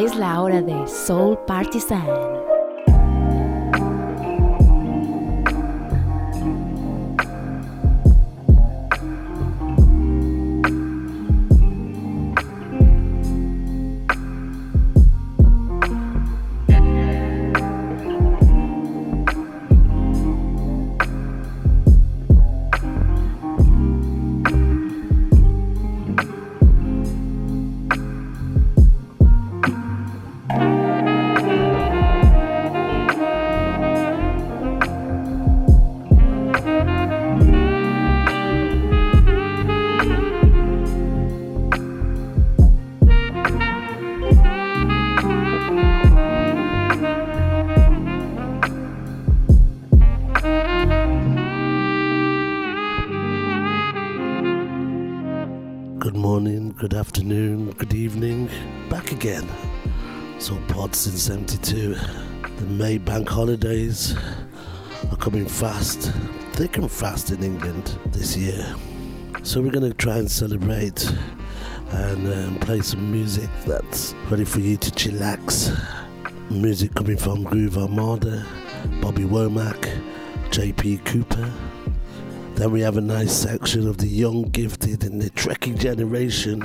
Es la hora de Soul Partisan. In 72. The May bank holidays are coming fast, thick and fast in England this year. So we're going to try and celebrate and um, play some music that's ready for you to chillax. Music coming from Groove Armada, Bobby Womack, JP Cooper. Then we have a nice section of the young, gifted, and the trekking generation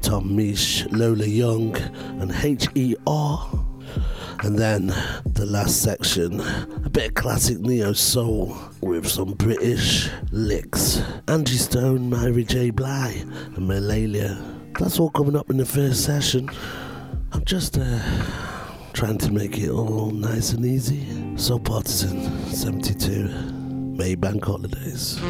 Tom Misch, Lola Young, and H.E.R. And then the last section, a bit of classic neo soul with some British licks. Angie Stone, Mary J. Blige, and Mahalia. That's all coming up in the first session. I'm just uh, trying to make it all nice and easy. Soul Partisan 72, May Bank Holidays.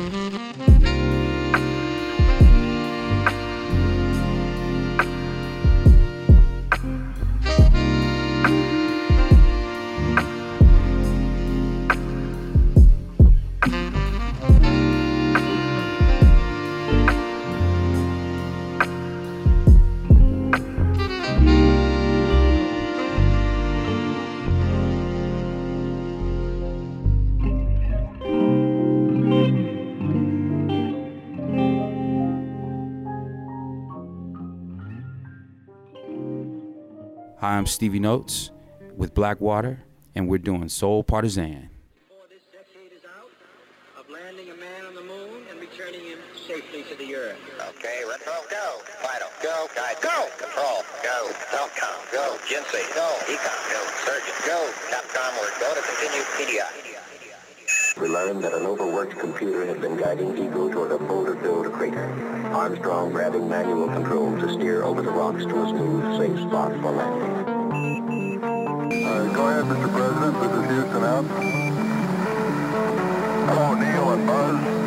I'm Stevie Notes with Blackwater, and we're doing Soul Partisan. this decade is out of landing a man on the moon and returning him safely to the Earth. Okay, retro, go. Vital, go. Guide, go. Control, go. Telcom, go. GNC, go. EECOM, go. Surgeon, go. Capcom, word, go to continue PDI we learned that an overworked computer had been guiding Eagle toward a boulder-filled crater. Armstrong grabbing manual controls to steer over the rocks to a smooth, safe spot for landing. Uh, go ahead, Mr. President. This is Houston out. Hello, Neil and Buzz.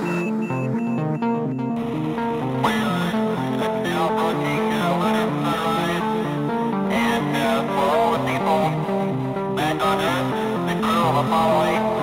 Following.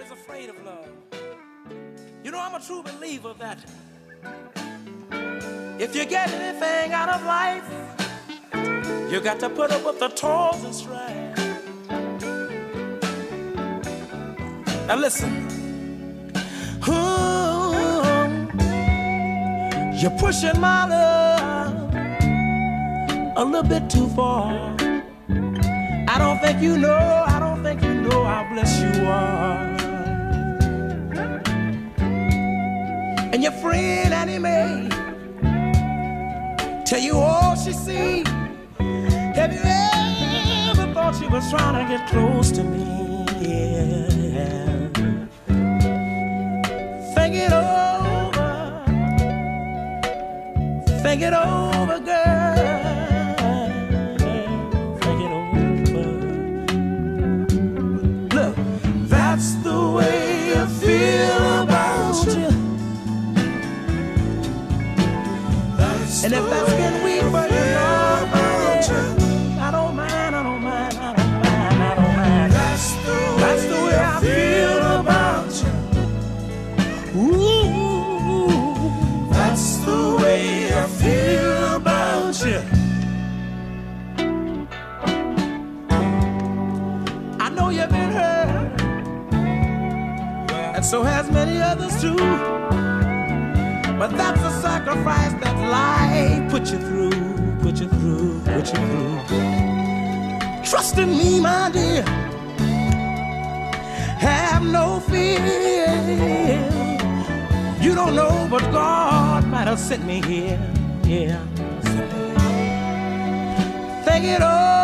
everybody's afraid of love. You know, I'm a true believer that if you get anything out of life, you got to put up with the toils and strife. Now listen. Ooh, you're pushing my love a little bit too far. I don't think you know, I don't think you know how blessed you are. And your friend Annie tell you all she see. Have you ever thought she was trying to get close to me? Yeah. Think it over. Think it over, And if that's been weak for you, I don't mind, I don't mind, I don't mind, I don't mind. That's the way, that's the way I feel about you. Ooh, that's the way I feel about you. I know you've been hurt, and so has many others too. But that's a sacrifice put you through, put you through, put you through. Trust in me, my dear. Have no fear. You don't know, but God might have sent me here. Yeah. Think it over.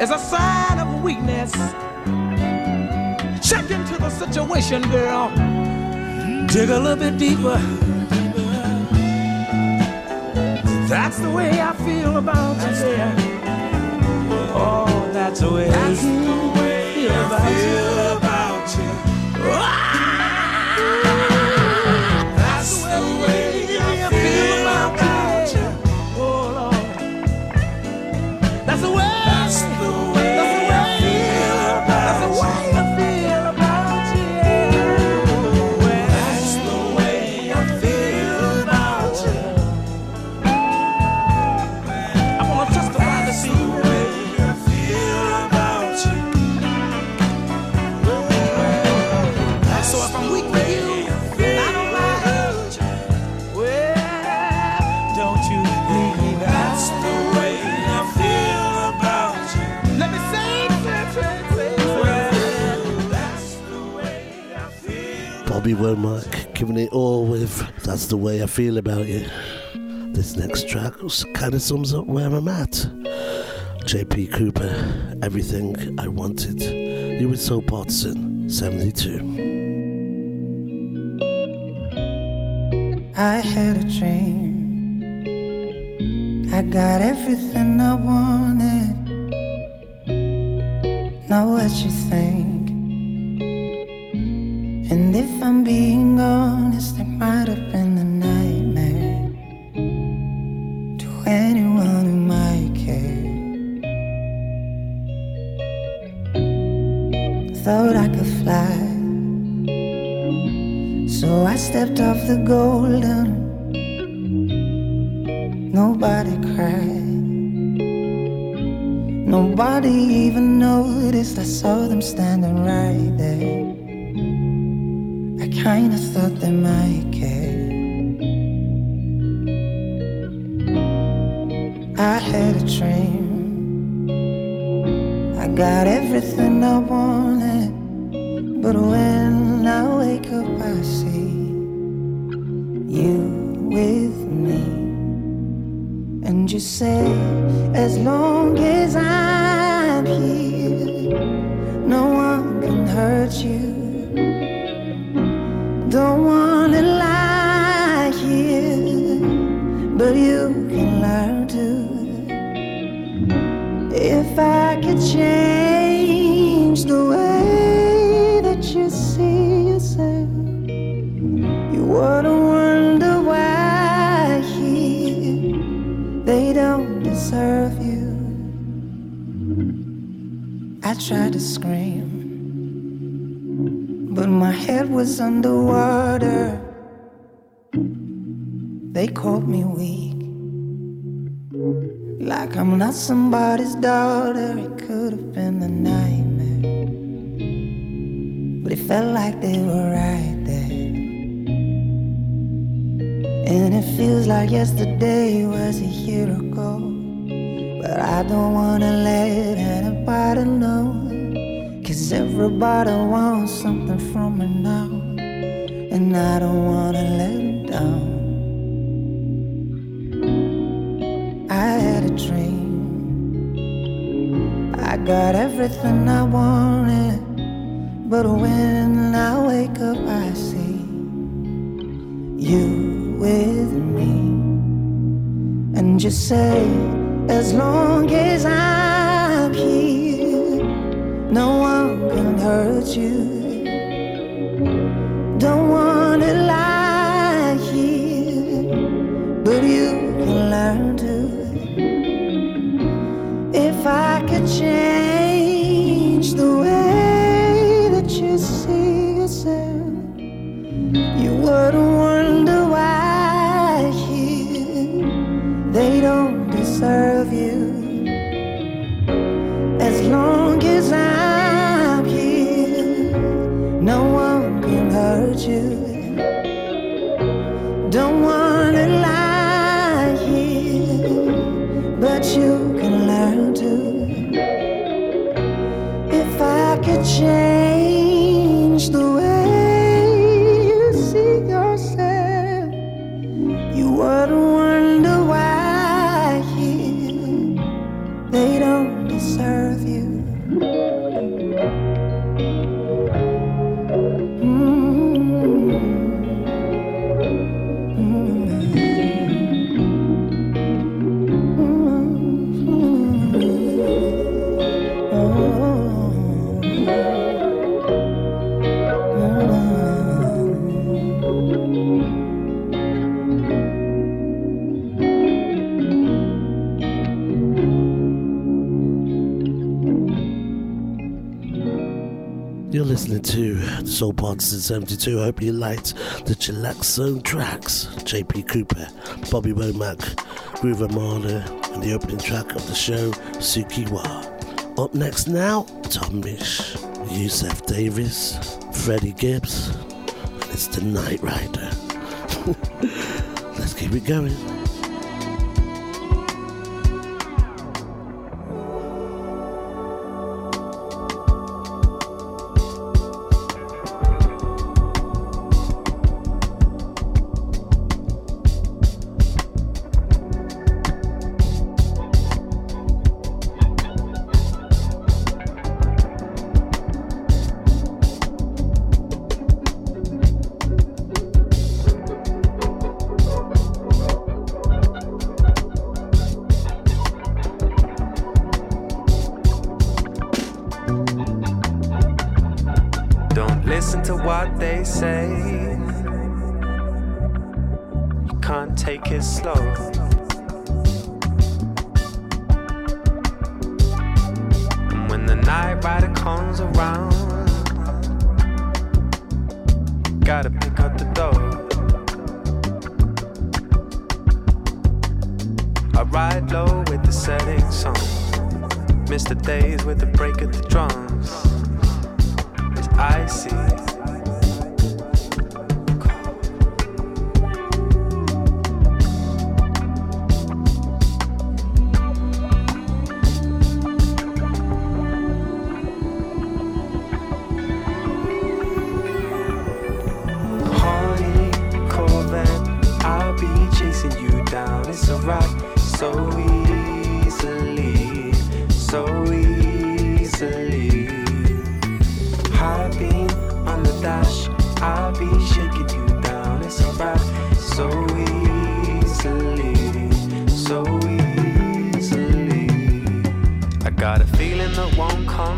As a sign of weakness. Check into the situation, girl. Dig a little bit deeper. That's the way I feel about you, dear. Oh, that's the way that's the way I feel about you. About you. That's Bobby Womack giving it all with That's the Way I Feel About You. This next track kind of sums up where I'm at. JP Cooper, Everything I Wanted. You with Soul Partisan, 72. I had a dream. I got everything I wanted. Know what you think. And if I'm being honest, it might have been a nightmare to anyone who might care. Thought I could fly. So I stepped off the golden. Nobody cried. Nobody even noticed. I saw them standing right there. Kinda thought they might care. I had a dream. I got everything I wanted. But when tried to scream, but my head was underwater. They called me weak. Like I'm not somebody's daughter, it could have been a nightmare. But it felt like they were right there. And it feels like yesterday was a year ago. But I don't wanna let anybody know. Cause everybody wants something from me now. And I don't wanna let them down. I had a dream. I got everything I wanted. But when I wake up, I see you with me. And you say, as long as I'm here, no one can hurt you. Don't wanna 1972. Hope you liked the Chillax Zone tracks. JP Cooper, Bobby Womack, Groove Armada, and the opening track of the show, Sukiwa. Up next now, Tom Misch, Yussef Dayes, Freddie Gibbs. It's the Night Rider. Let's keep it going.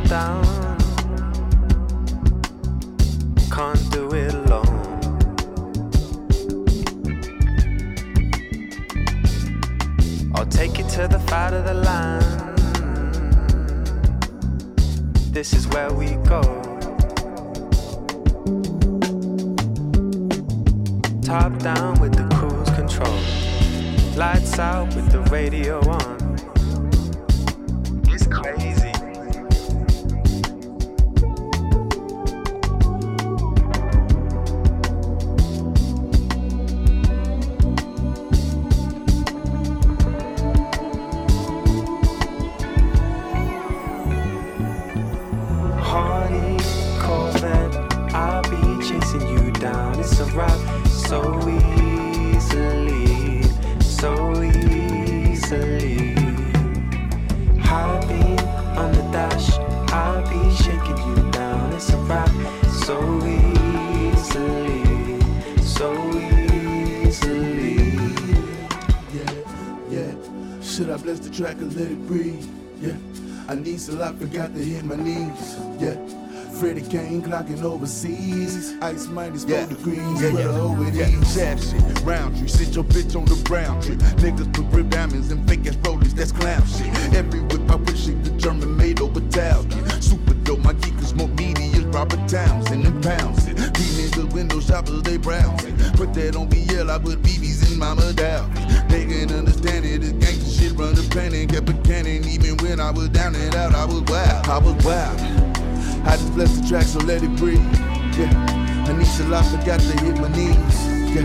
down. Can't do it alone. I'll take you to the fight of the land. This is where we go. Top down with the cruise control. Lights out with the radio on. Clocking overseas. Ice minus four Yeah. degrees. Yeah, yeah, it yeah. is. Jab shit, round tree, sit your bitch on the brown tree. Niggas put rib diamonds and fake ass rollies, that's clown shit. Every whip I wish it the German made over Italian. Super dope, my geek is more as Robert Townsend and pounds it. These niggas window shoppers, they browsing. Put that on BL, I put BBs in Mama Dow. They can understand it, this gangsta shit run the planet. Kept a cannon, even when I was down and out, I was wild. I was wild. Just bless the track, so let it breathe. Yeah, Anisha La forgot to hit my knees. Yeah,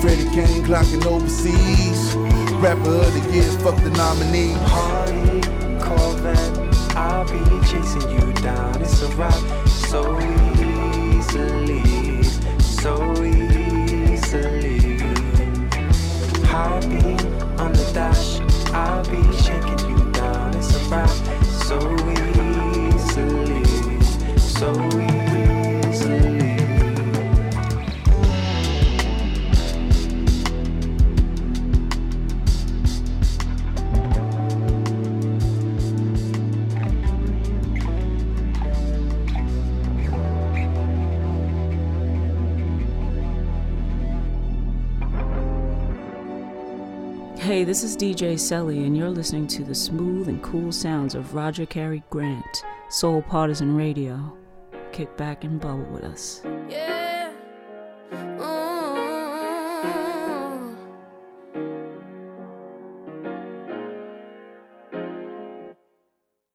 Freddie Kane clocking overseas. Rapper of the year, fuck the nominee. Hardy, Corvette, I'll be chasing you down. It's a rock so easily, so easily. Beam on the dash, I'll be shaking you down. It's a rock so Hey, this is DJ Selly, and you're listening to the smooth and cool sounds of Roger Cary Grant, Soul Partisan Radio kick back and bubble with us. Yeah. Uh.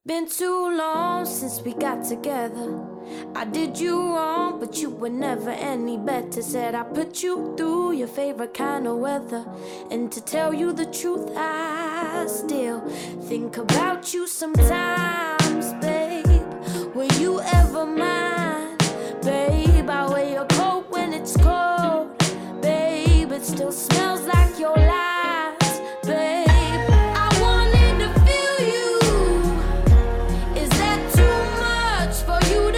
Been too long since we got together. I did you wrong, but you were never any better. Said I put you through your favorite kind of weather. And to tell you the truth, I still think about you sometimes, babe. Were you ever mine? Babe, I wear your coat when it's cold. Babe, it still smells like your lies. Babe. You. Is that too much for you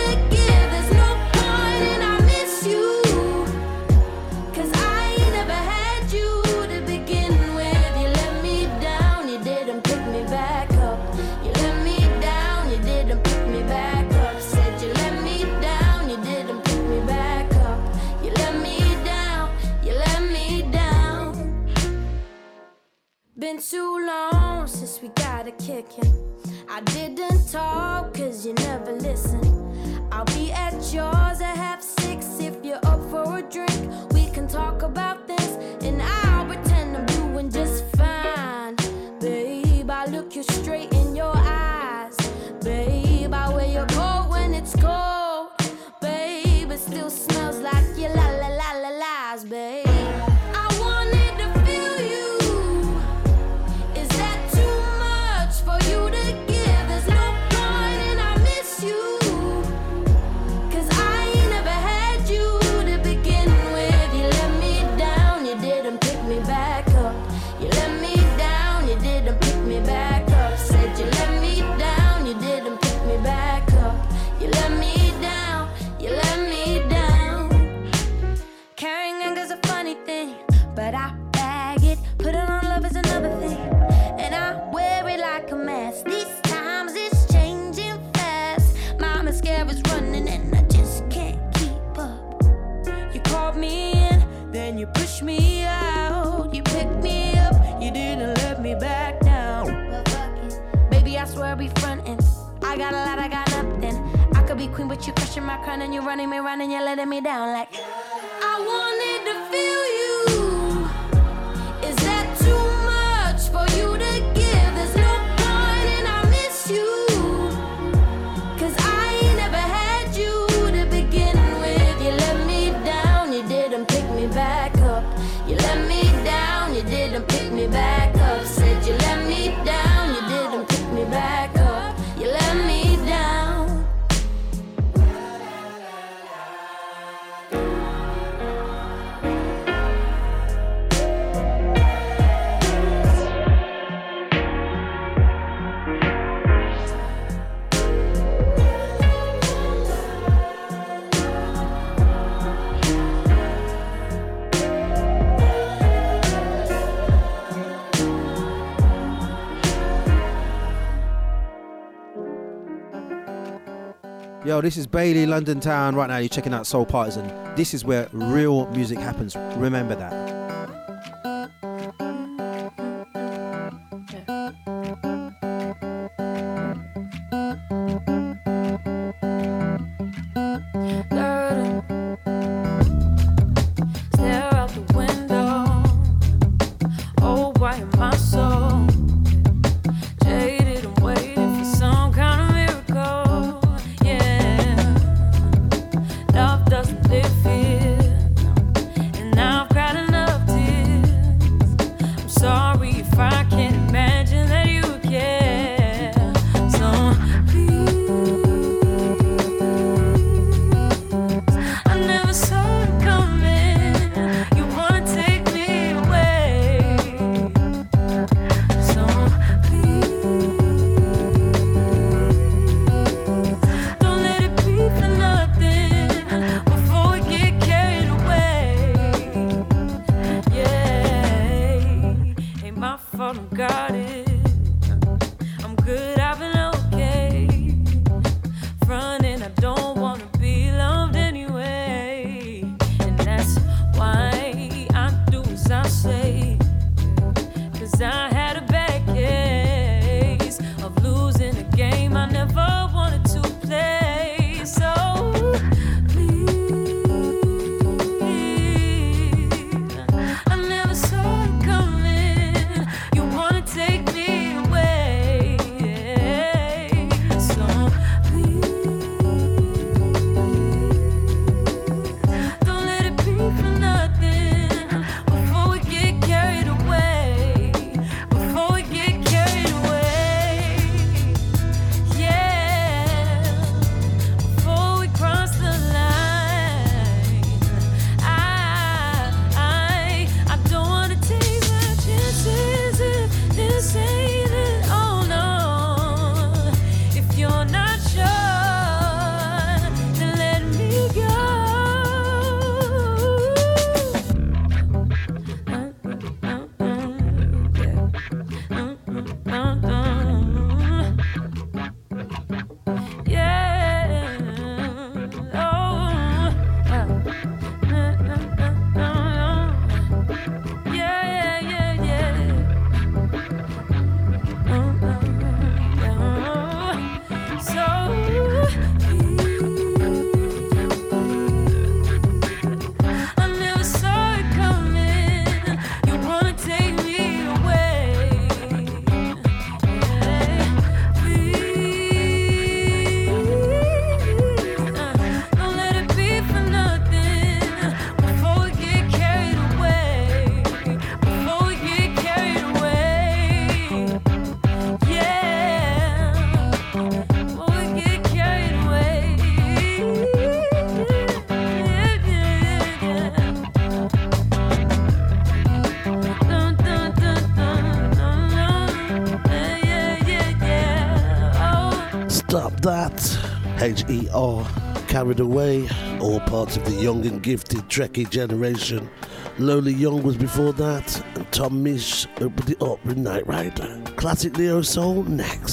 too long since we got a kicking. I didn't talk cause you never listen. I'll be at yours at half six if you're up for a drink. We can talk about this. my crown and you running me, running, you're letting me down like. Yo, this is Bailey, London Town. Right now, you're checking out Soul Partisan. This is where real music happens. Remember that. H-E-R, Carried Away, all parts of the young and gifted Trekkie generation. Lola Young was before that, and Tom Misch opened it up with Night Rider. Classic neo soul next.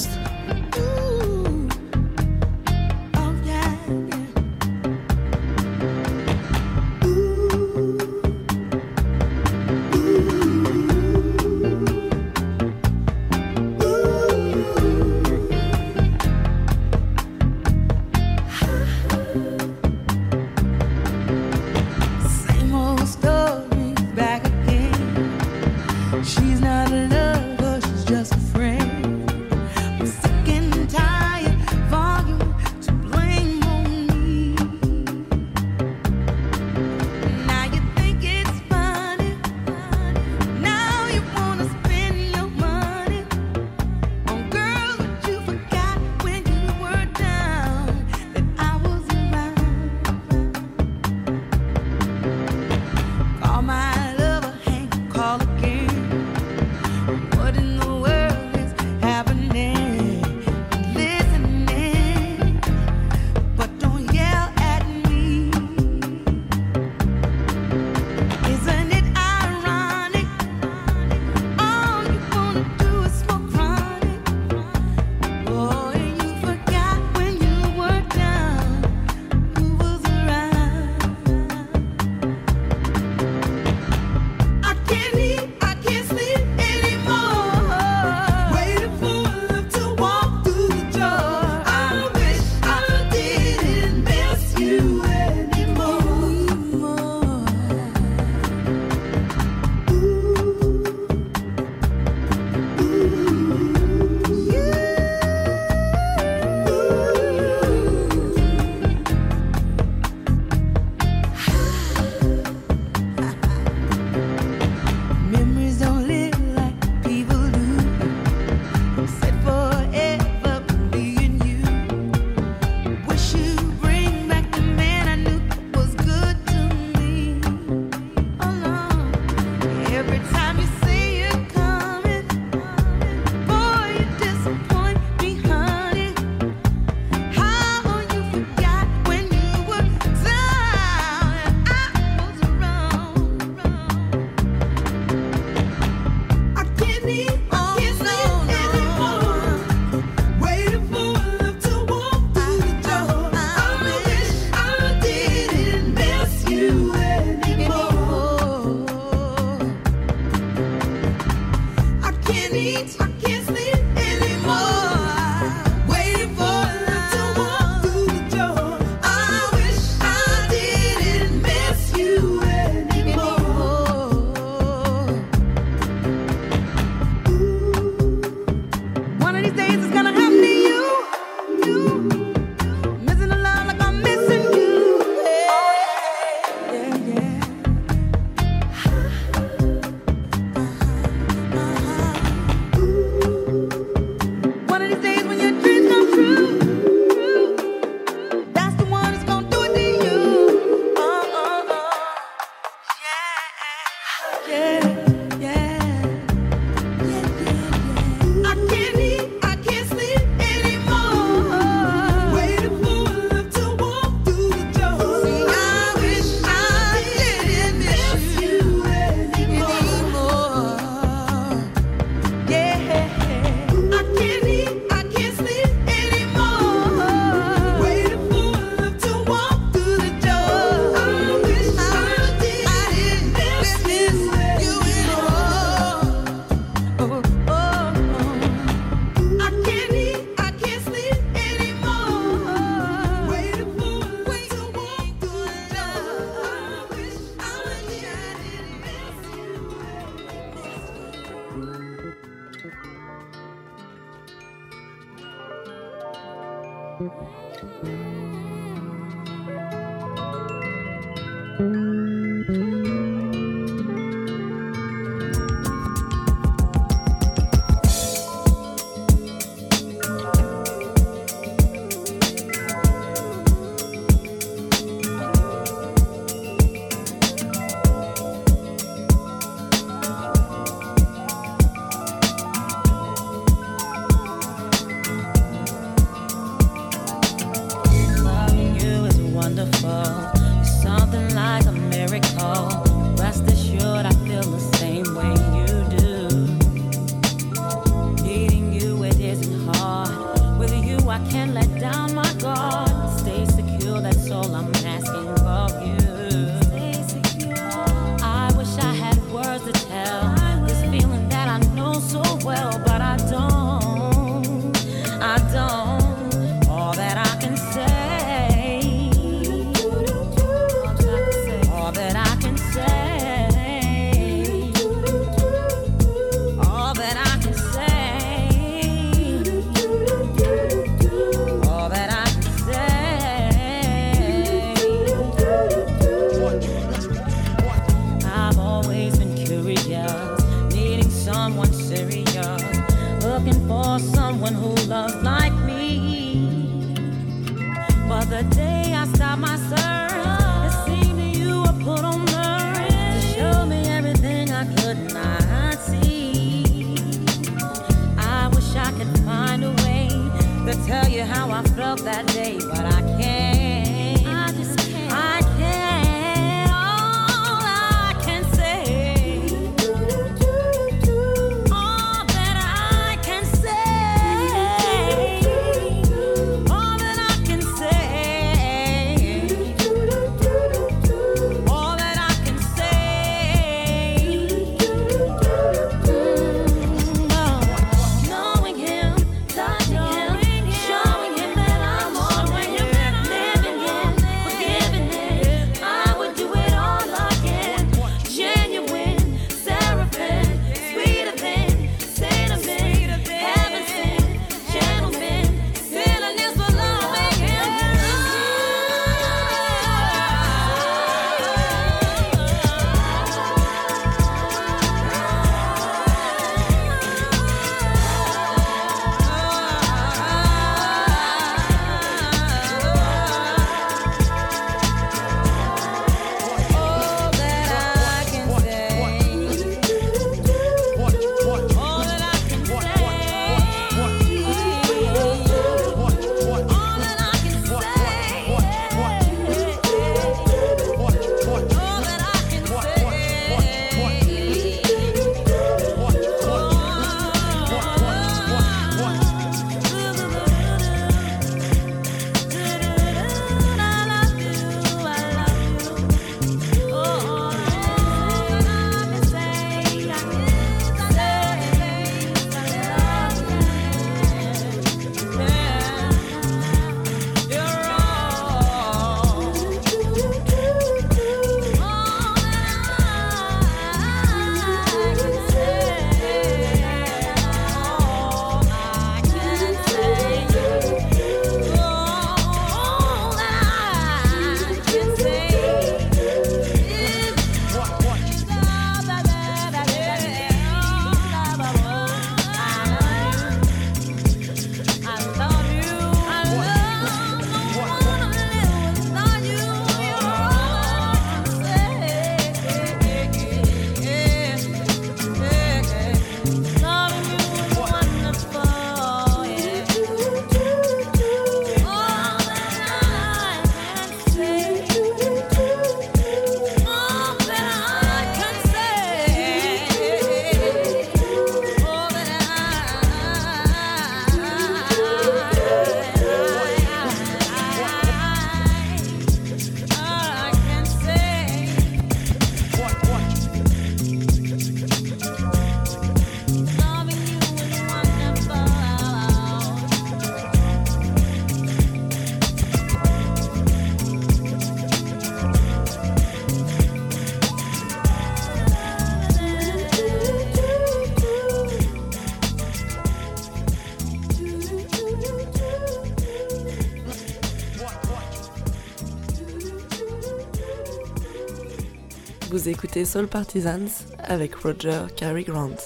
écouté Soul Partisans avec Roger Cary Grant.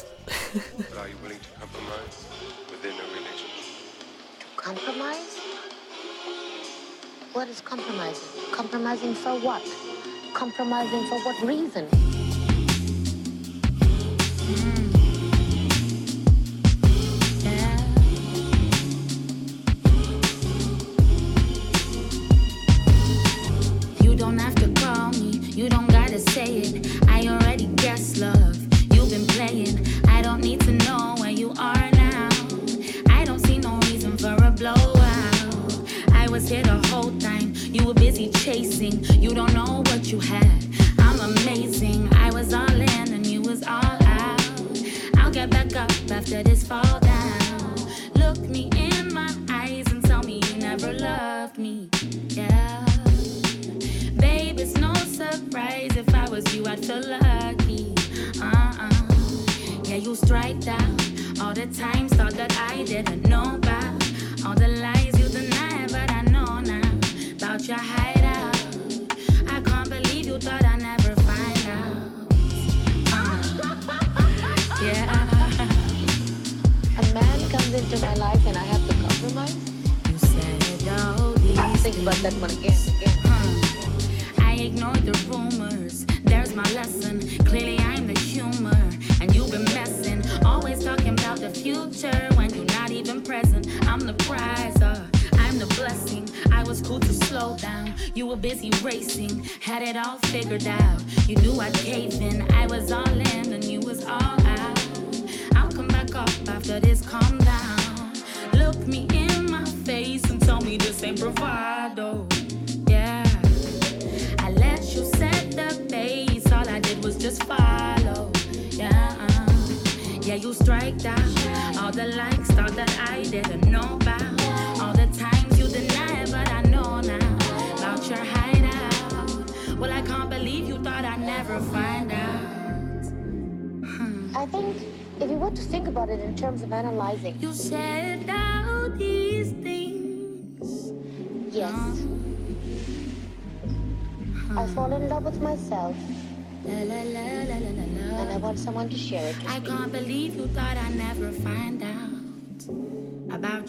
compromise? What is compromising? Compromising for what? Compromising for what reason?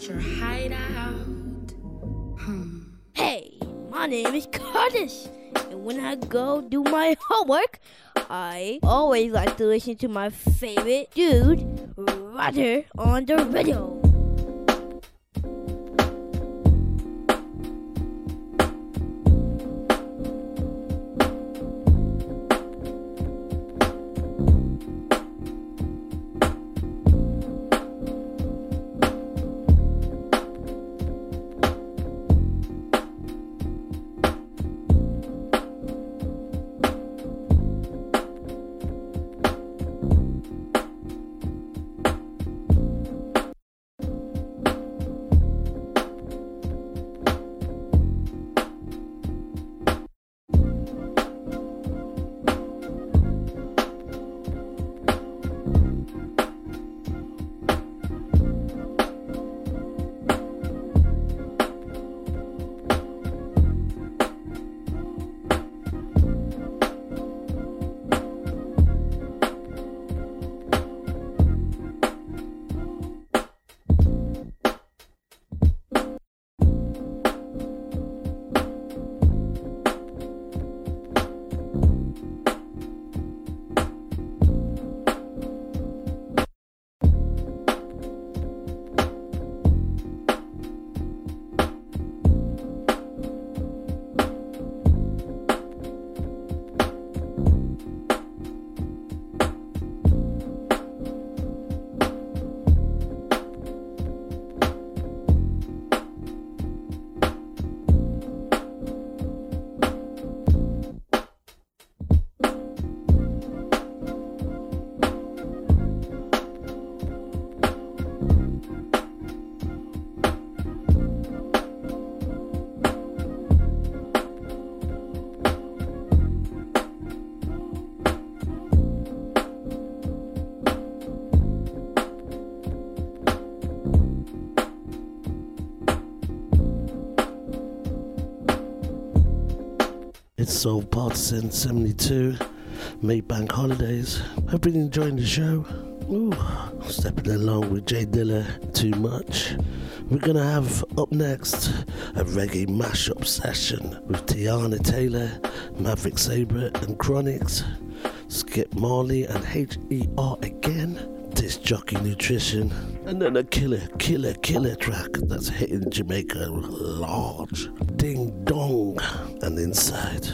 Your hideout. Hmm. Hey, my name is Curtis. And when I go do my homework, I always like to listen to my favorite dude, Roger, on the radio. Soul Partisan 72, May Bank Holidays. I've been enjoying the show. Ooh, stepping along with J Dilla too much. We're gonna have up next a reggae mashup session with Teyana Taylor, Maverick Sabre, and Chronixx, Skip Marley, and HER again. Disc Jockey Nutrition, and then a killer, killer, killer track that's hitting Jamaica large. Ding Dong and Inside.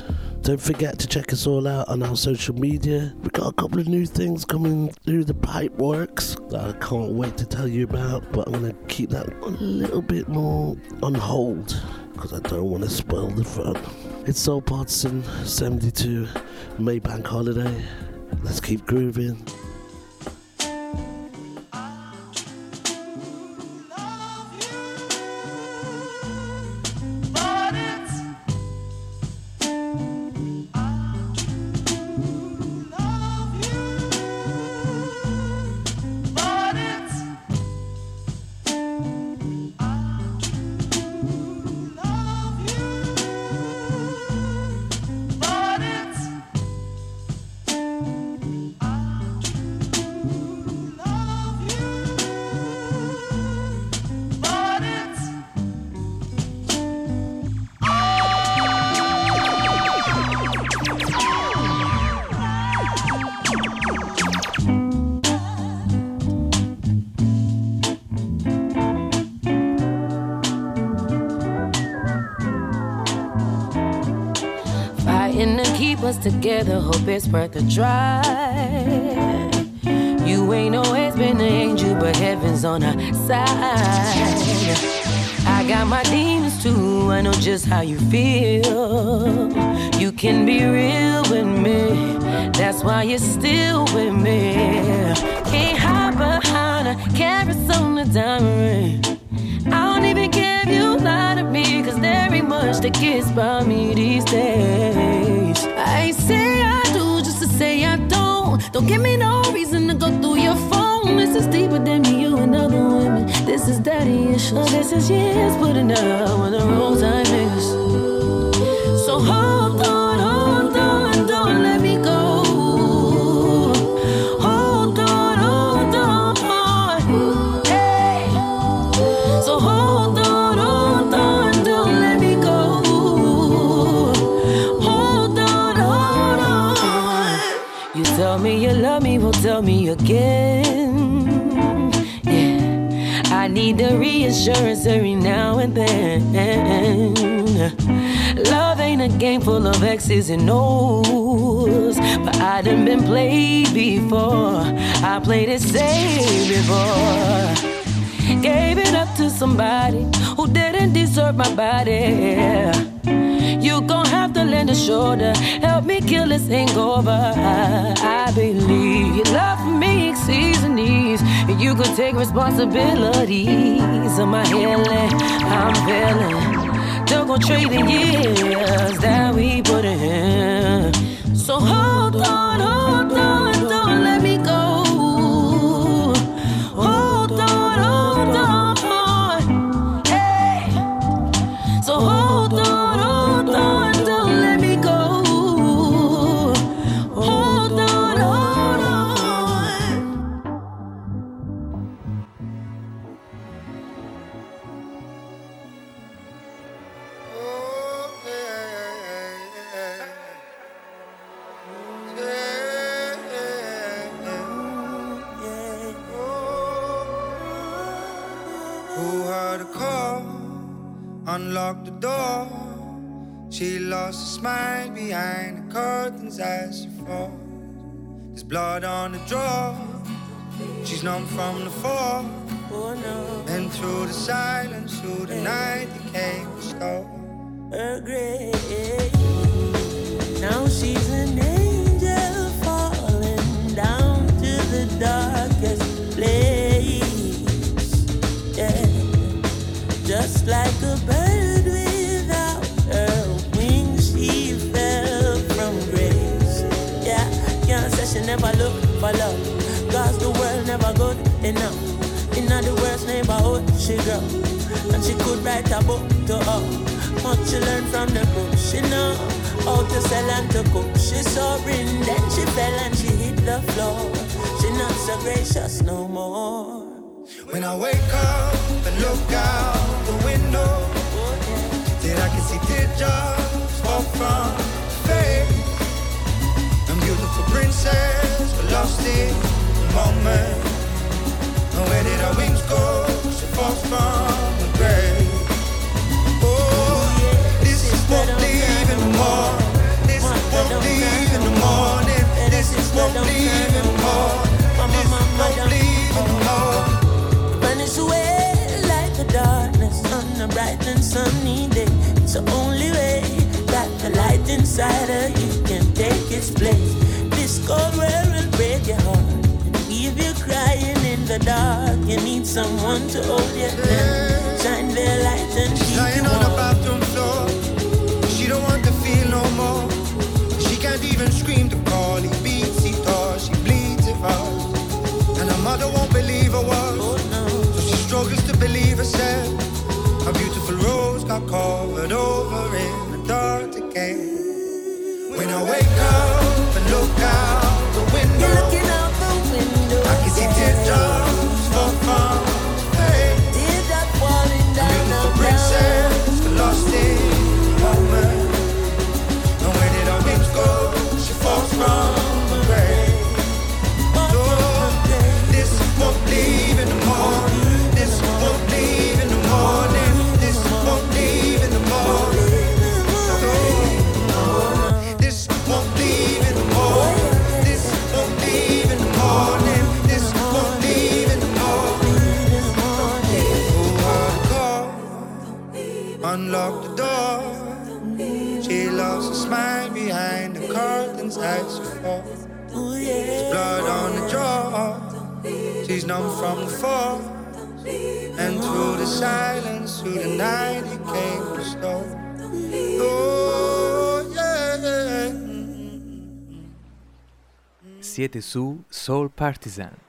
Don't forget to check us all out on our social media. We've got a couple of new things coming through the pipe works that I can't wait to tell you about, but I'm gonna keep that a little bit more on hold because I don't want to spoil the fun. It's Soul Partisan 72 Maybank Holiday. Let's keep grooving. Worth a try. You ain't always been an angel, but heaven's on our side. I got my demons too. I know just how you feel. You can be real with me. That's why you're still with me. Can't hide behind a carrots on the diamond. I don't even care if you lie to me, cause there ain't much that gets by me these days. I say don't. Give me no reason to go through your phone. This is deeper than me, you and other women. This is daddy issues. This is years putting out when the wrong time is. So hold me, again. Yeah, I need the reassurance every now and then. Love ain't a game full of X's and O's, but I done been played before. I played it safe before. Gave it up to somebody who didn't deserve my body. You gon' have to lend a shoulder, help me kill this hangover. I believe your love for me exceeds the and you could take responsibilities of my healing. I'm feeling. Don't go trade the years that we put in. So hold on, hold on, Unlocked the door. She lost her smile behind the curtains as she falls. There's blood on the drawer. She's numb from the fall. And through the silence, through the night, it came a storm. her grave. Now she's an angel falling down to the darkest place. Yeah, just like a bird for love, cause the world never good enough. In the worst neighborhood, she grew, and she could write a book to her. Much she learned from the book. She know how to sell and to cook. She rain, then she fell and she hit the floor. She not so gracious no more. When I wake up and look out the window, then I can see fall from. Beautiful princess, but lost in the moment. And where did her wings go? She falls from the grave. Oh, this won't leave in the need someone to hold your hand, shine their light and keep Lying you on the warm. bathroom floor. She don't want to feel no more. She can't even scream to call. He beats, he tore, she bleeds it fast. And her mother won't believe her words. Oh, so she struggles to believe herself. Her beautiful rose got covered over in the dark again. When I wake up She's numb from the fall. And through the silence, through the night, he came to slow. Oh, yeah. Siete su Soul Partisan.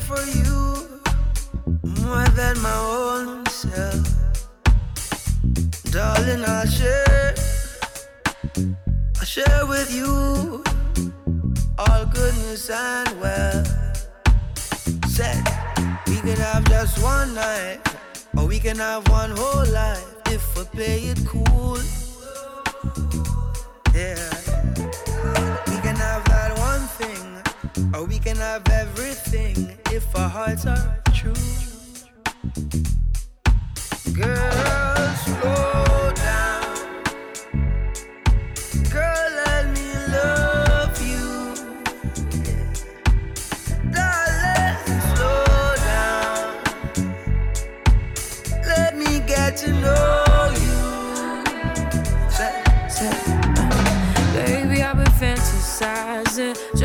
for you more than my own self. Darling, I'll share, I'll share with you all goodness and well. Said we could have just one night, or we can have one whole life if we play it cool. Yeah. Or we can have everything if our hearts are true. Girl, slow down. Girl, let me love you. Darling, slow down. Let me get to know you. Baby, I've been fantasizing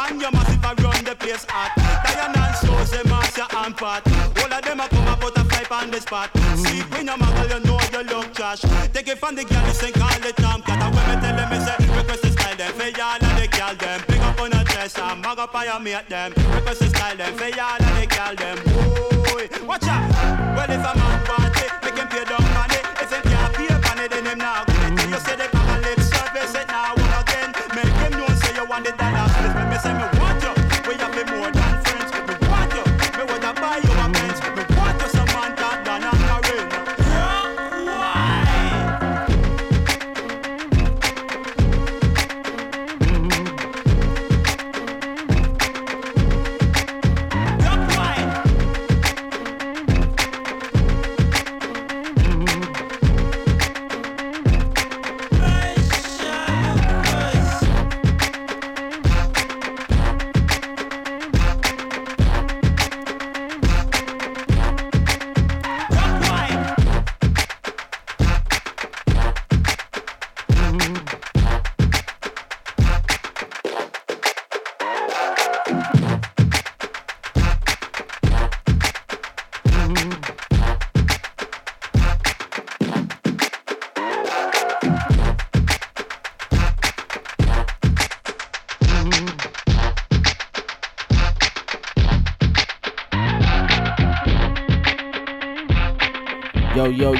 You and your massive a run the place hot. Diana and Susie, Marcia and Pat. All of them a come a five on the spot. See when your muggle you know you look trash. Take it from the girl you call it Tom Cat. And when me tell them me say request the style them. For y'all and the girl them. Pick up on a chest and mag up on your mate them. Request the style them. For y'all and the girl them. Boy, watch out. Well if a man want it, make him pay down money. If him can't pay money, then him not it. You say they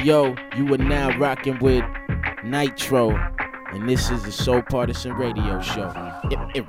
Yo, yo, yo, you are now rocking with Nitro, and this is the Soul Partisan Radio Show. It- it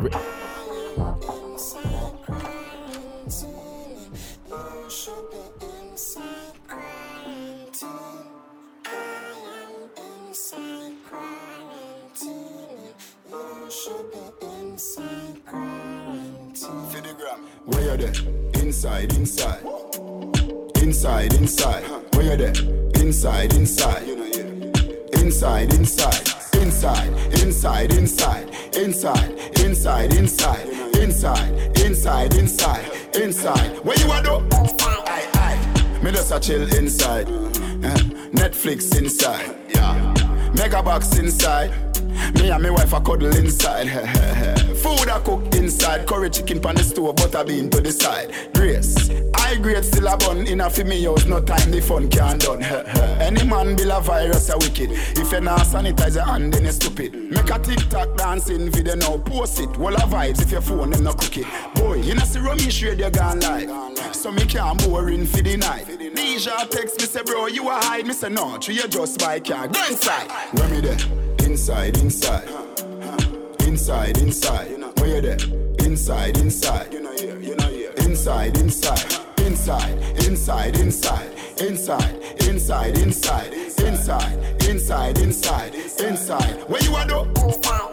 chill inside. Eh, Netflix inside. Yeah. Mega box inside. Me and my wife a cuddle inside. Eh, eh, eh. Food I cook inside. Curry chicken pan the stove, butter bean to the side. Grace. I grade still a bun in a fi me house. No time the fun can done. Any man bill a virus a wicked. If you not sanitize your hand, then you stupid. Make a TikTok dancing video now. Post it. Wall of vibes if your phone them no cook. Boy, you know see Romy you gone live. So me can't boring for the night. Deja text me say bro you a hide. Me say no, true you just buy car. Go inside. Where me there? Inside, inside. Inside, inside. Where you there? Inside, inside. Inside, inside. Inside, inside, inside. Inside, inside, inside. Inside, inside, inside. Inside. Where you are though?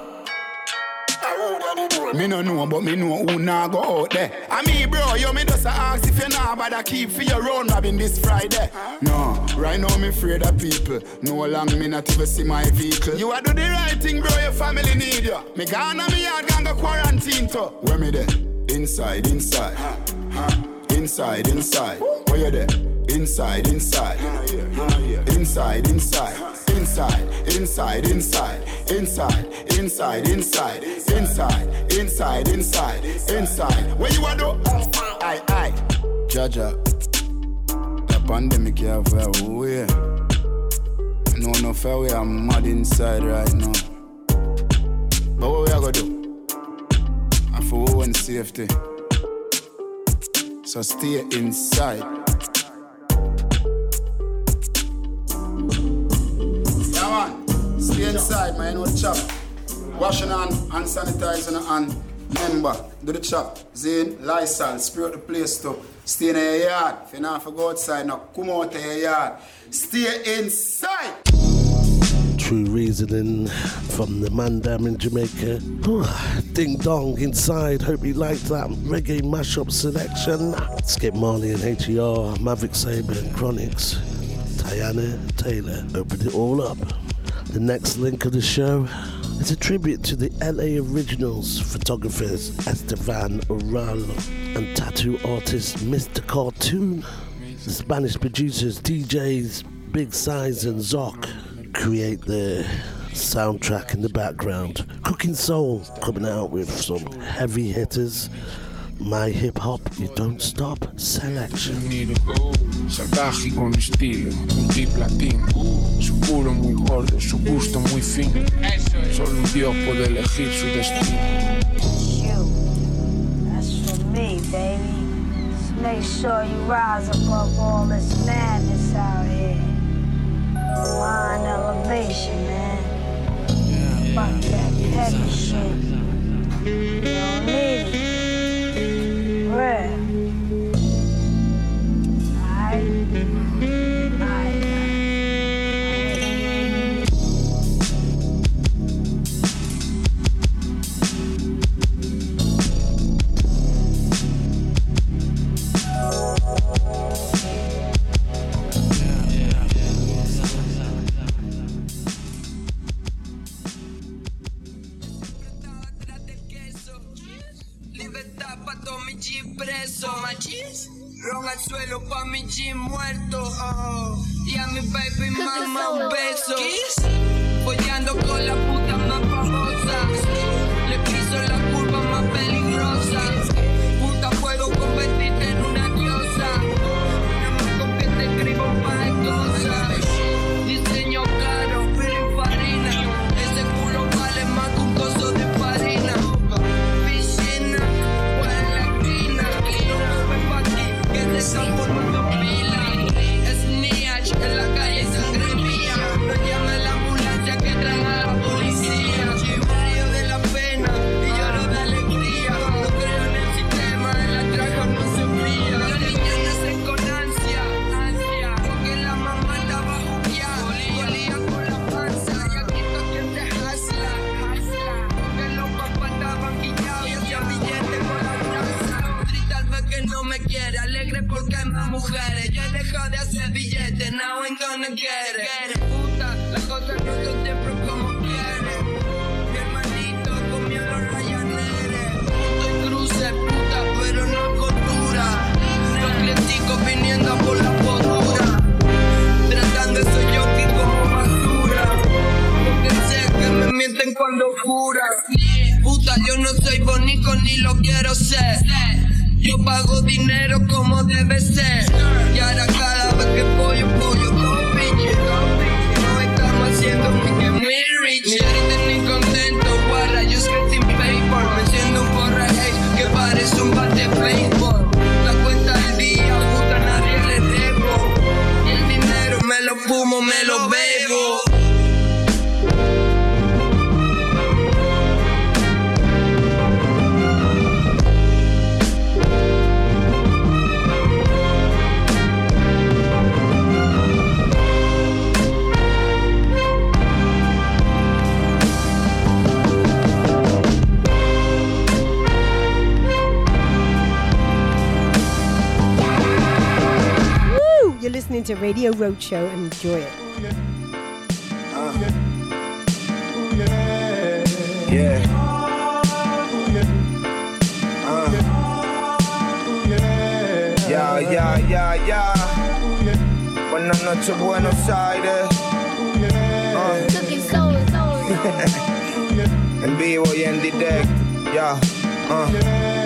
Me no know, but me know who nah go out there. Ah, I mean, bro, you me just a ask if you nah bother keep for your own robbing this Friday. No, right now me afraid of people. No long me not even see my vehicle. You a do the right thing, bro. Your family need you. Me gone on me yard, gone go quarantine too. Where me there? Inside, inside. Inside, inside. Where you there? Inside, inside. Inside, inside. Inside, inside, inside. Inside, inside, inside. Inside, inside, inside. Inside. Where you are though? Aye, aye. Jaja. The pandemic for a way. No, no fair way, I'm mad inside right now. But what we are gonna do? I for and safety. So stay inside. Yeah, man. Stay inside, man. You know chop. Washing hand, hand sanitizing the hand. Remember, do the chop. Zane, Lysol, spirit the place to. Stay in your yard. If you not for go outside, now come out of your yard. Stay inside. True reasoning from the man down in Jamaica. Whew, Ding dong inside. Hope you liked that reggae mashup selection. Skip Marley and HER, Maverick Sabre and Chronixx. Teyana Taylor opened it all up. The next link of the show is a tribute to the LA Originals photographers Estevan Oriol and tattoo artist Mr. Cartoon. The Spanish producers DJs Big Size and Zoc create the soundtrack in the background. Cookin Soul coming out with some heavy hitters. My hip hop, you don't stop selection. Salvaje y con estilo, un tip latino. Su culo muy gordo, su gusto muy fino. Solo un dios puede elegir su destino. That's for me, baby. Make sure you rise above all this madness out here. Mind elevation, man. Fuck that petty shit. You don't need it. Real. Ron al suelo pa' mi G muerto. oh. Y a mi baby mama un beso. Follando con la puta más famosa. Le piso la curva más peligrosa. Get it. Puta, las cosas no son siempre como quieres. Mi hermanito comió los rayaneres. Punto y cruce, puta, pero no cordura. Los clienticos viniendo por la postura. Tratando esos yoki como basura. Porque sé que me mienten cuando juran. Puta, yo no soy bonito ni lo quiero ser. Yo pago dinero como debe ser. Y ahora cada vez que pollo, pollo, listening to Radio Roadshow and enjoy it. Yeah. Uh. Ya, ya, ya, ya. Buenas noches, Buenos Aires. Uh. en vivo y en directo. Ya, uh,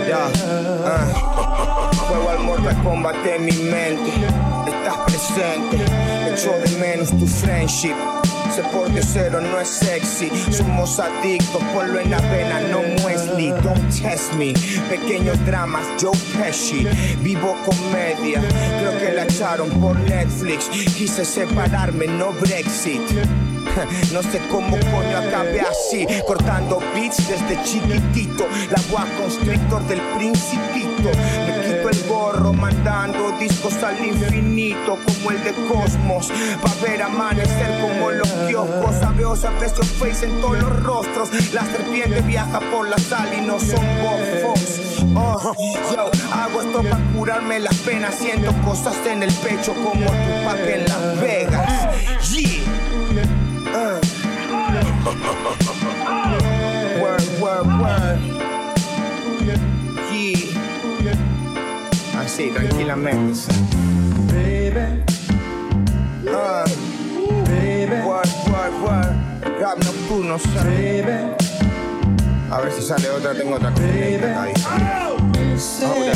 ya, uh. Juego al Mortal Kombat en mi mente. Presente. Echo de menos tu friendship. Sé por cero no es sexy. Somos adictos, ponlo en la vena, no Wesley. Don't test me. Pequeños dramas, Joe Pesci. Vivo comedia, creo que la echaron por Netflix. Quise separarme, no Brexit. No sé cómo coño acabé así, cortando beats desde chiquitito. La boa constrictor del principito. Me quito el gorro mandando discos al infinito, como el de Cosmos. Pa' ver amanecer como los kioscos. Sabeos aprecio face en todos los rostros. La serpiente viaja por la sal y no son bofos. Oh, yo hago esto para curarme las penas. Siento cosas en el pecho como Tupac en Las Vegas. Yeah. Uh. Word, word, word. Yeah. Así, tranquilamente. Baby. Uh. Word, word, word. Rap nocturno, baby. A ver si sale otra, tengo otra cosa. Ahí. Ahora.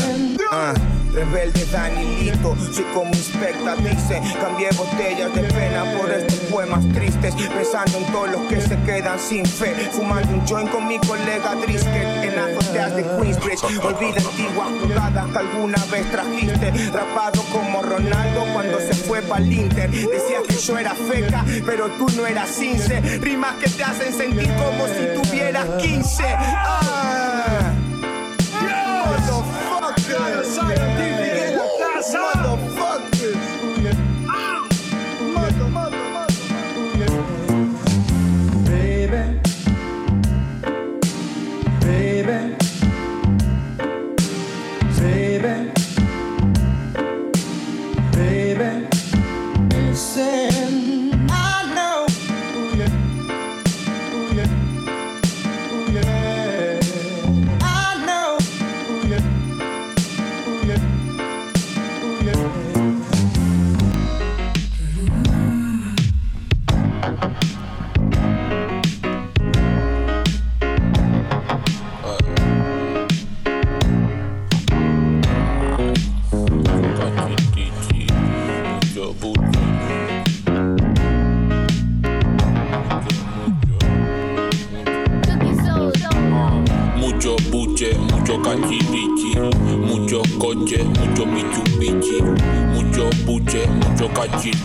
Ah, rebelde Danilito, soy como inspecta, dice. Cambié botellas de pena por estos poemas tristes. Pensando en todos los que se quedan sin fe. Fumando un joint con mi colega Drisket en las azoteas de Queensbridge. Olvida antiguas jugadas que alguna vez trajiste. Rapado como Ronaldo cuando se fue pa'l Inter. Decías que yo era feca, pero tú no eras cince. Rimas que te hacen sentir como si tuvieras 15. Ah.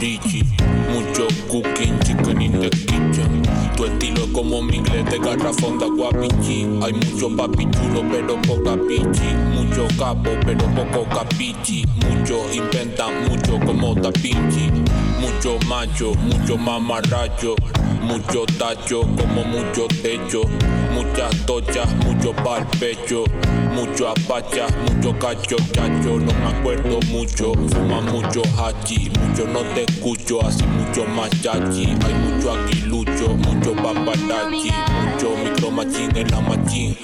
Mucho cooking, chicken in the kitchen. Tu estilo es como mi de garrafón de guapichi. Hay mucho papi chulo, pero poca pichi. Mucho capo, pero poco capichi. Mucho inventan, mucho como da pinchi. Mucho macho, mucho mamarracho. Mucho tacho, como mucho techo. Muchas tochas, mucho pa'l pecho. Mucho apacha, mucho cacho, chacho. No me acuerdo mucho. Fuma mucho hachi, mucho no te escucho. Así mucho machachi. Hay mucho aguilucho, mucho paparazzi. Mucho micro machín en la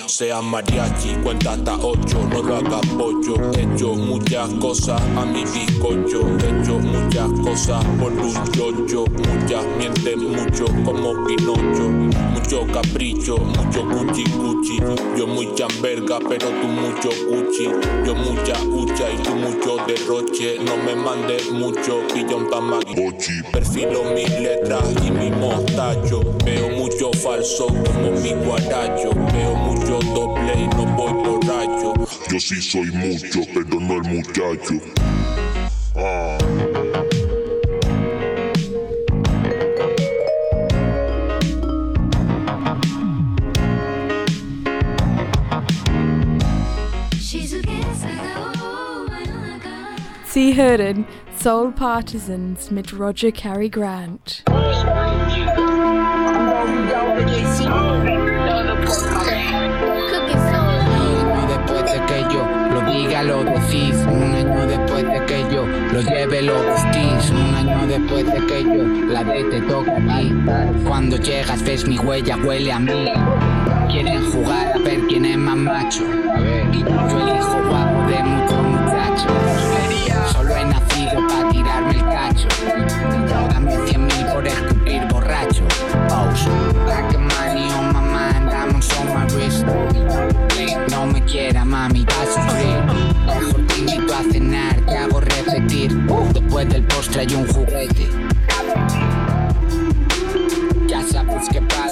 Sea mariachi, cuenta hasta ocho. No lo haga pollo. He hecho muchas cosas a mi bizcocho. He hecho muchas cosas por un chocho. Muchas mienten mucho como Pinocho. Mucho capricho, mucho cuchi cuchi. Yo muy chamberga, pero tú mucho cuchi. Yo mucha hucha y tú mucho derroche. No me mandes mucho, pilla un tamagotchi. Perfilo mis letras y mi mostacho. Veo mucho falso como mi guaracho. Veo mucho doble y no voy borracho. Yo sí soy mucho, pero no el muchacho. Ah. Sie hören Soul Partisans mit Roger Cary Grant. Yo lo lleve, lo vestís. Un año después de que yo la de te toca a mí. Cuando llegas, ves mi huella, huele a mí. Quieren jugar a ver quién es más macho. Y yo elijo guapo de muchos postra y un juguete. Ya sabes que para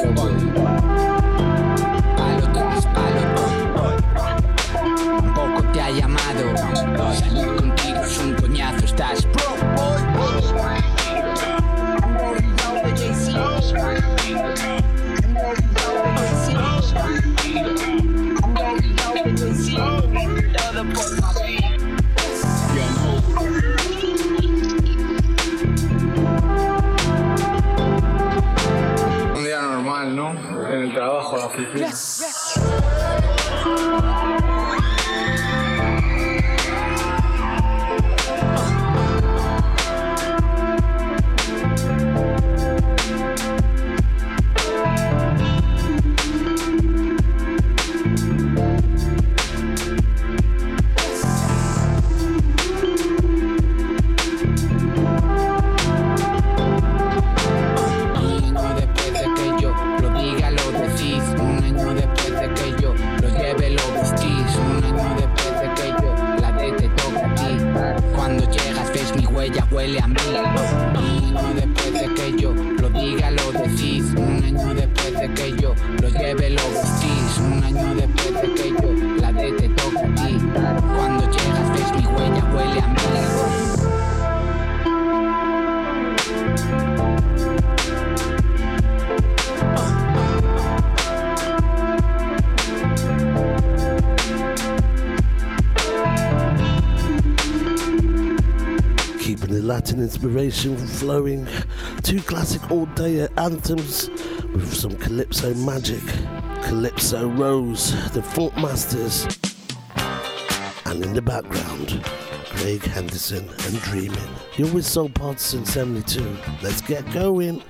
ya huele a mí. Un año después de que yo lo diga, lo decís. Un año después de que yo lo lleve, lo decís. The Latin inspiration flowing. Two classic all day anthems with some calypso magic. Calypso Rose, the Funk Masters. And in the background, Craig Henderson and Dreaming. You're with Soul Partisan 72. Let's get going.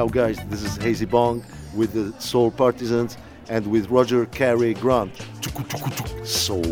Now, guys, this is Hazy Bong with the Soul Partisans and with Roger Carey Grant. Soul.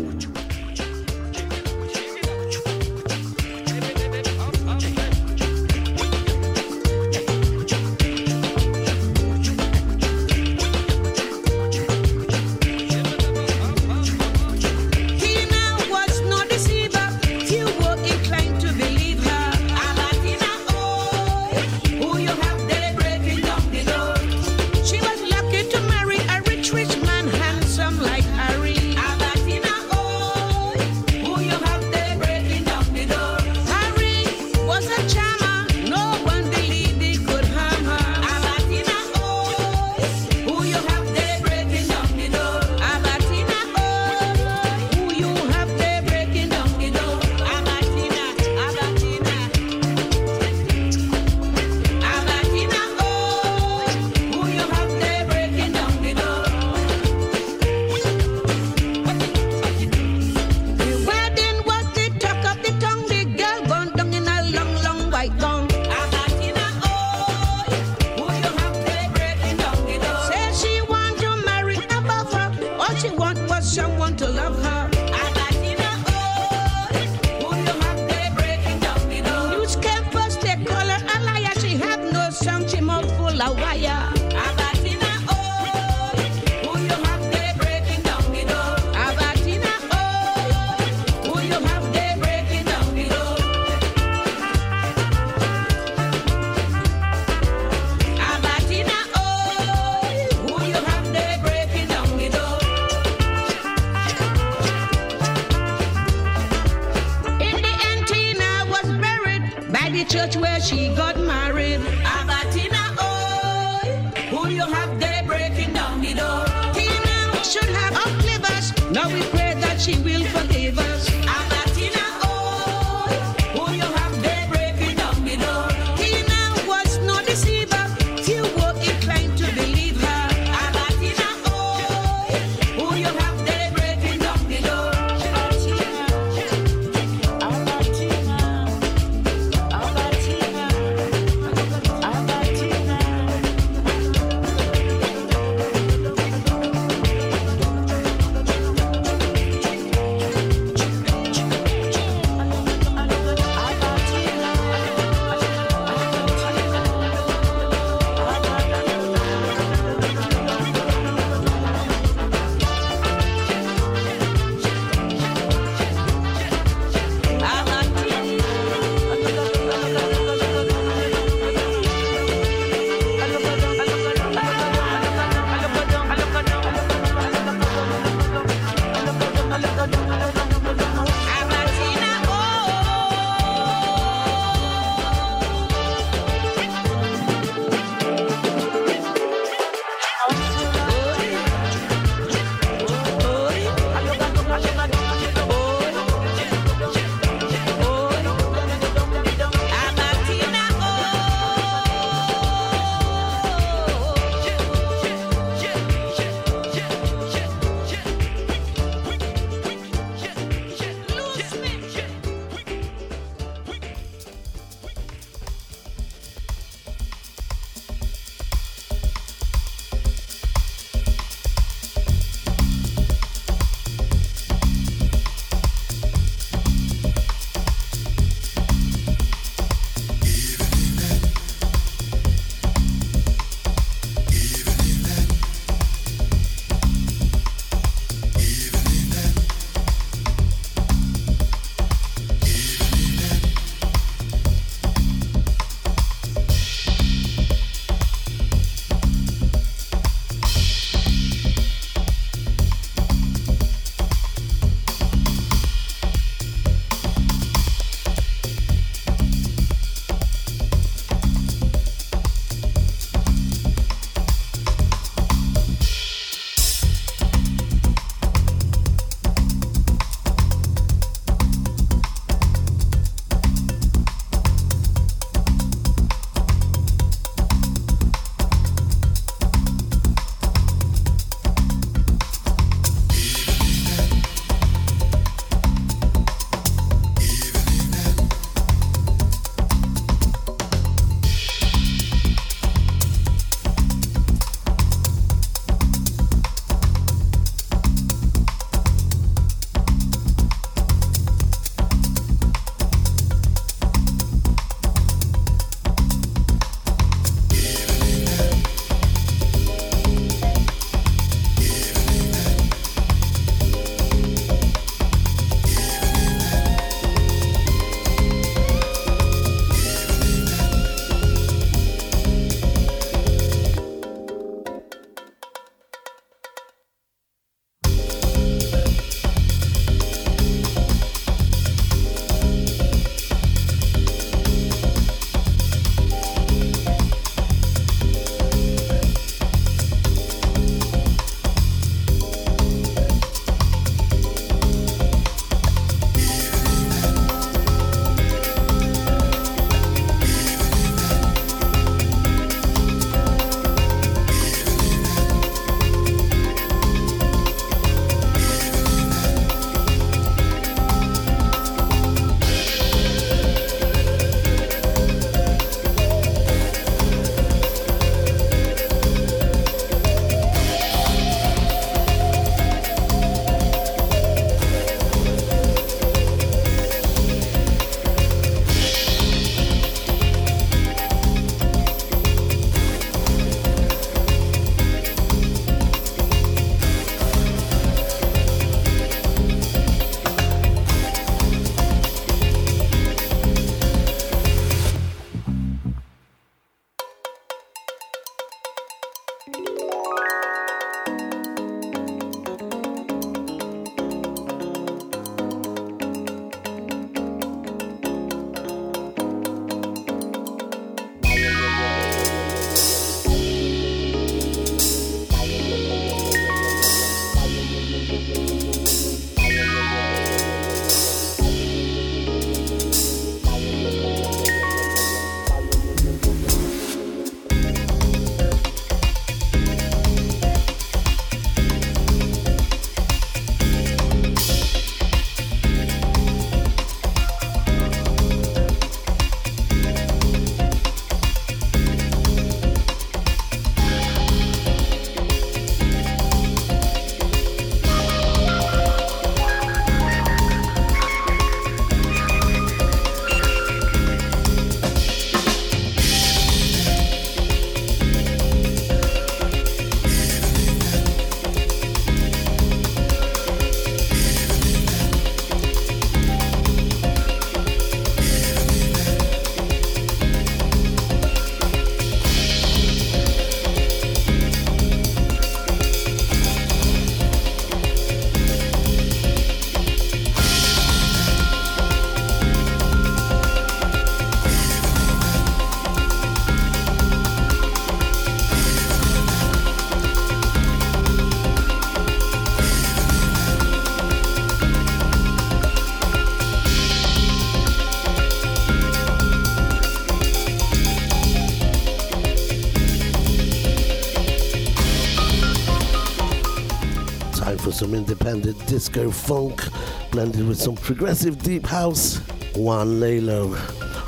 Some independent disco funk blended with some progressive deep house. Juan Lalo,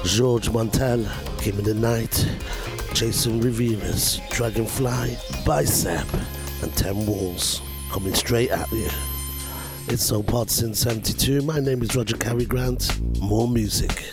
George Montel, Kim in the Night, Jason Rivera's Dragonfly, Bicep, and Ten Walls coming straight at you. It's Soul Partisan 72. My name is Roger Carey Grant. More music.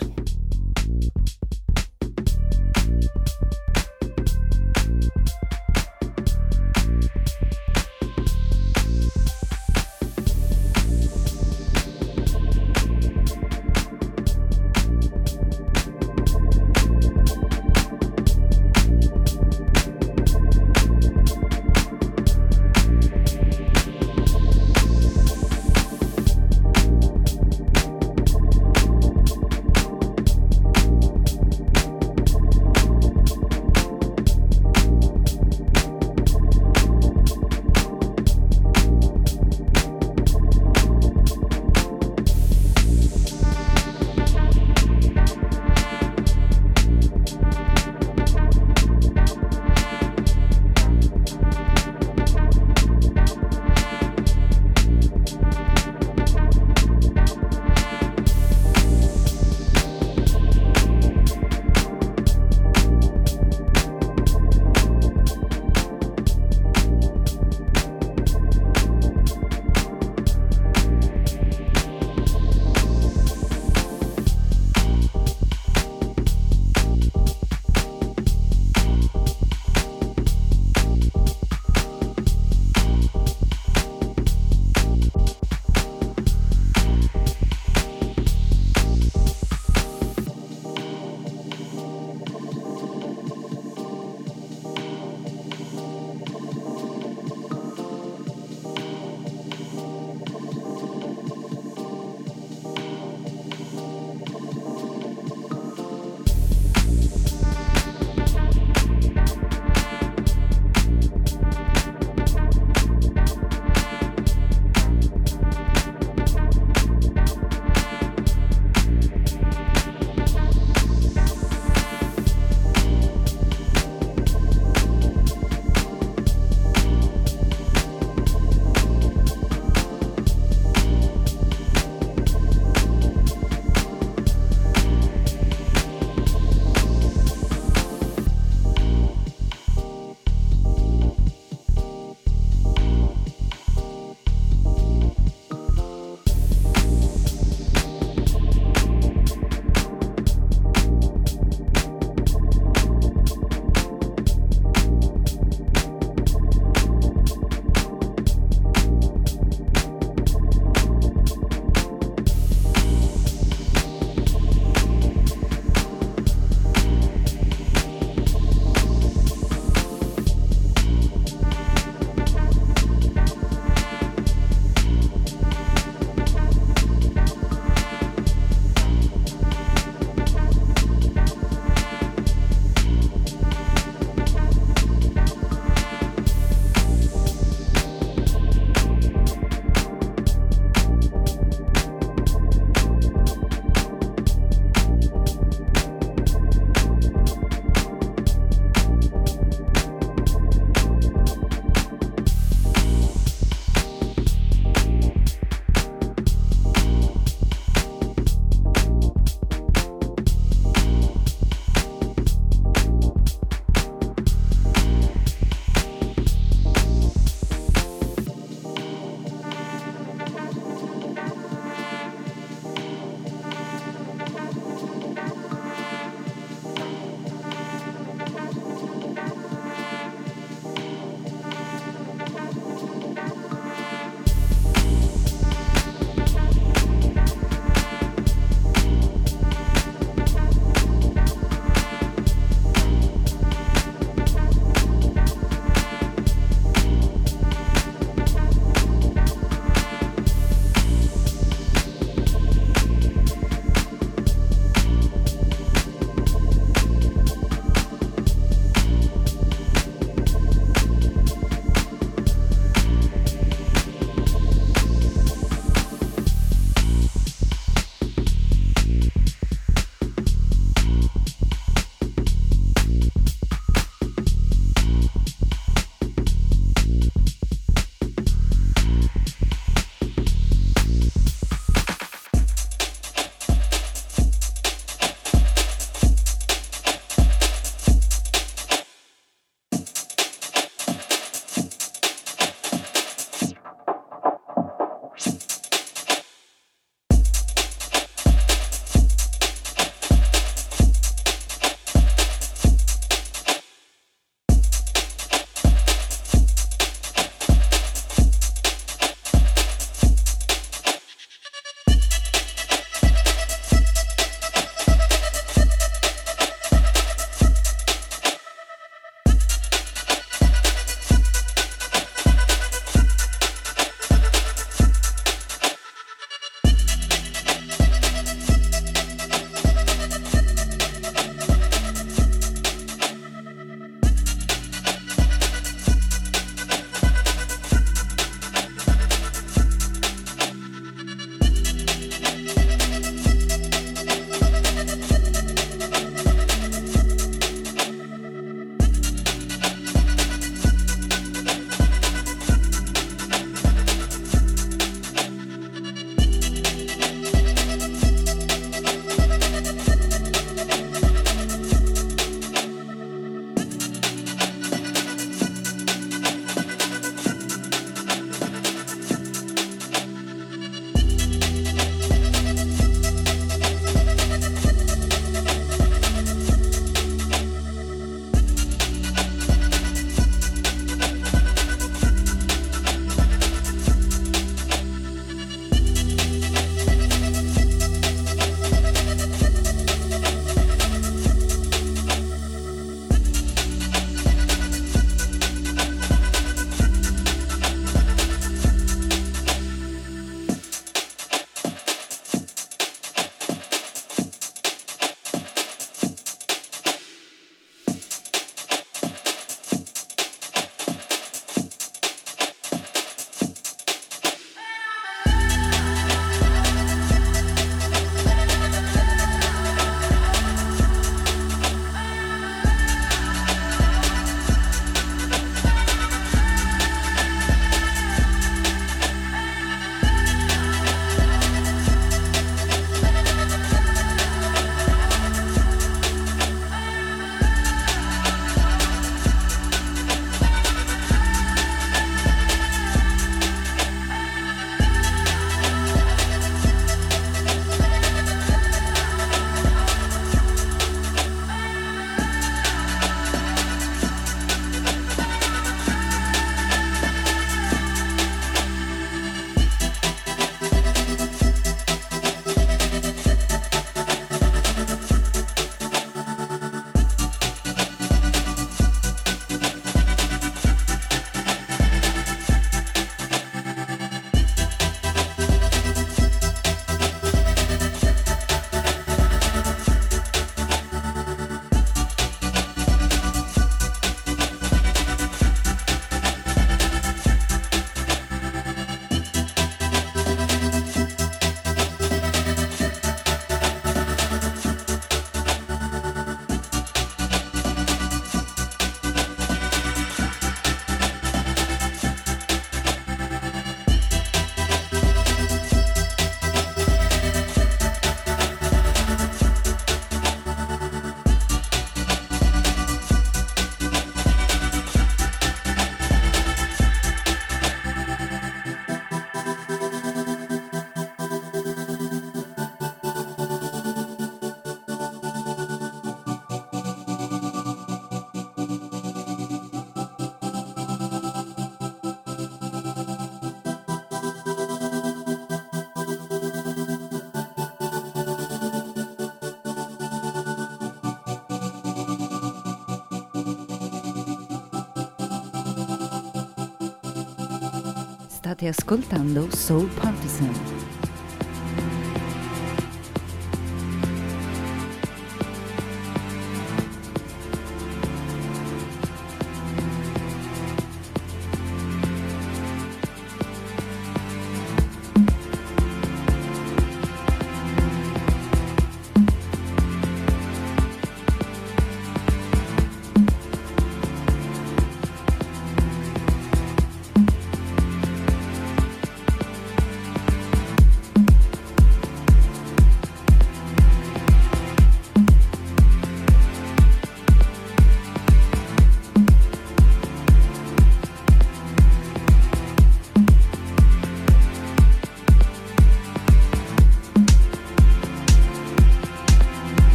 State ascoltando Soul Partisan.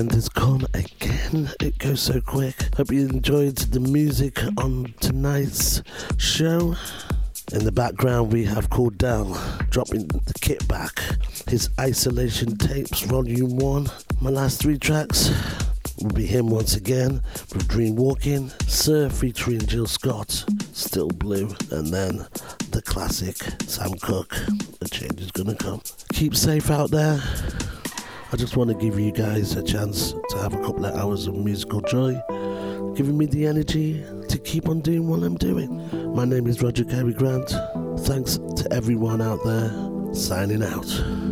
The end has come again. It goes so quick. Hope you enjoyed the music on tonight's show. In the background, we have Cool Down dropping the kit back. His Isolation Tapes, Volume 1. My last three tracks will be him once again with Dream Walking, Sir featuring Jill Scott, Still Blue, and then the classic Sam Cooke, The Change is Gonna Come. Keep safe out there. I just want to give you guys a chance to have a couple of hours of musical joy, giving me the energy to keep on doing what I'm doing. My name is Roger Cary Grant. Thanks to everyone out there. Signing out.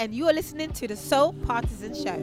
and you are listening to the Soul Partisan Show.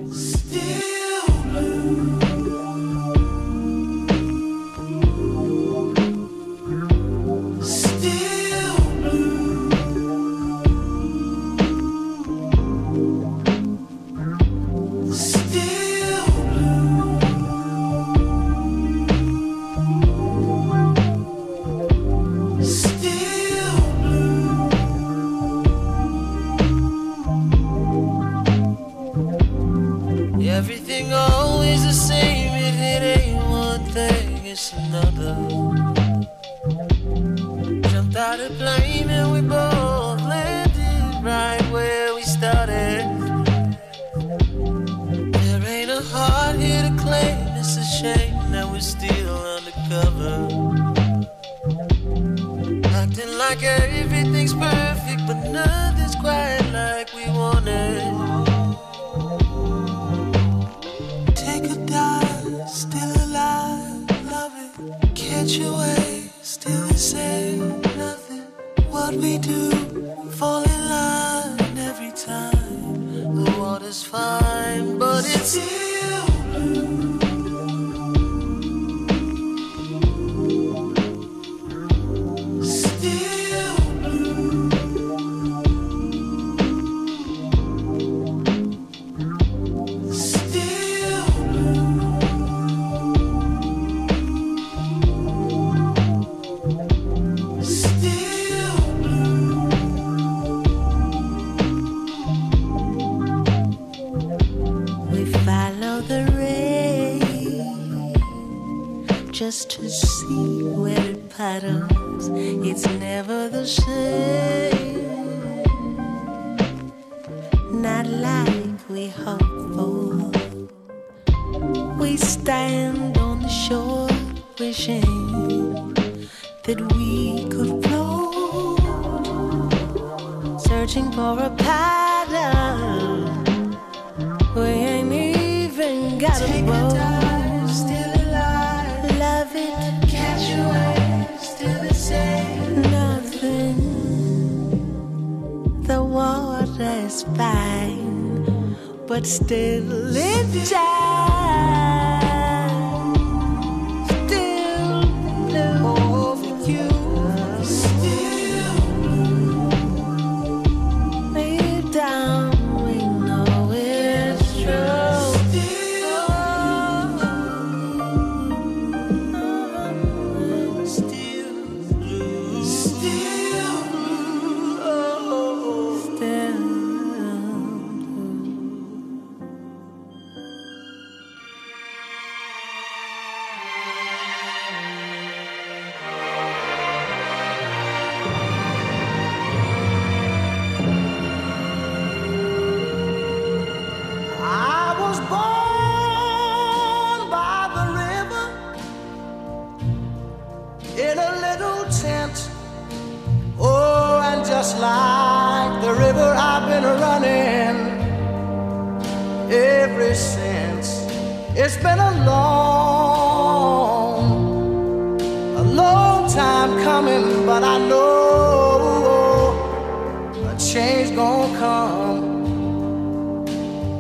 since. It's been a long, a long time coming, but I know a change gonna come.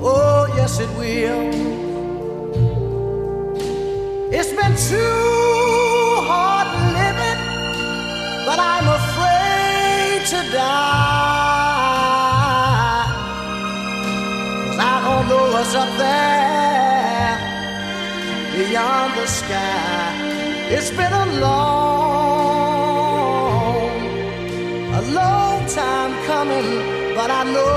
Oh, yes, it will. It's been too hard living, but I'm afraid to die. Beyond the sky. It's been a long, a long time coming, but I know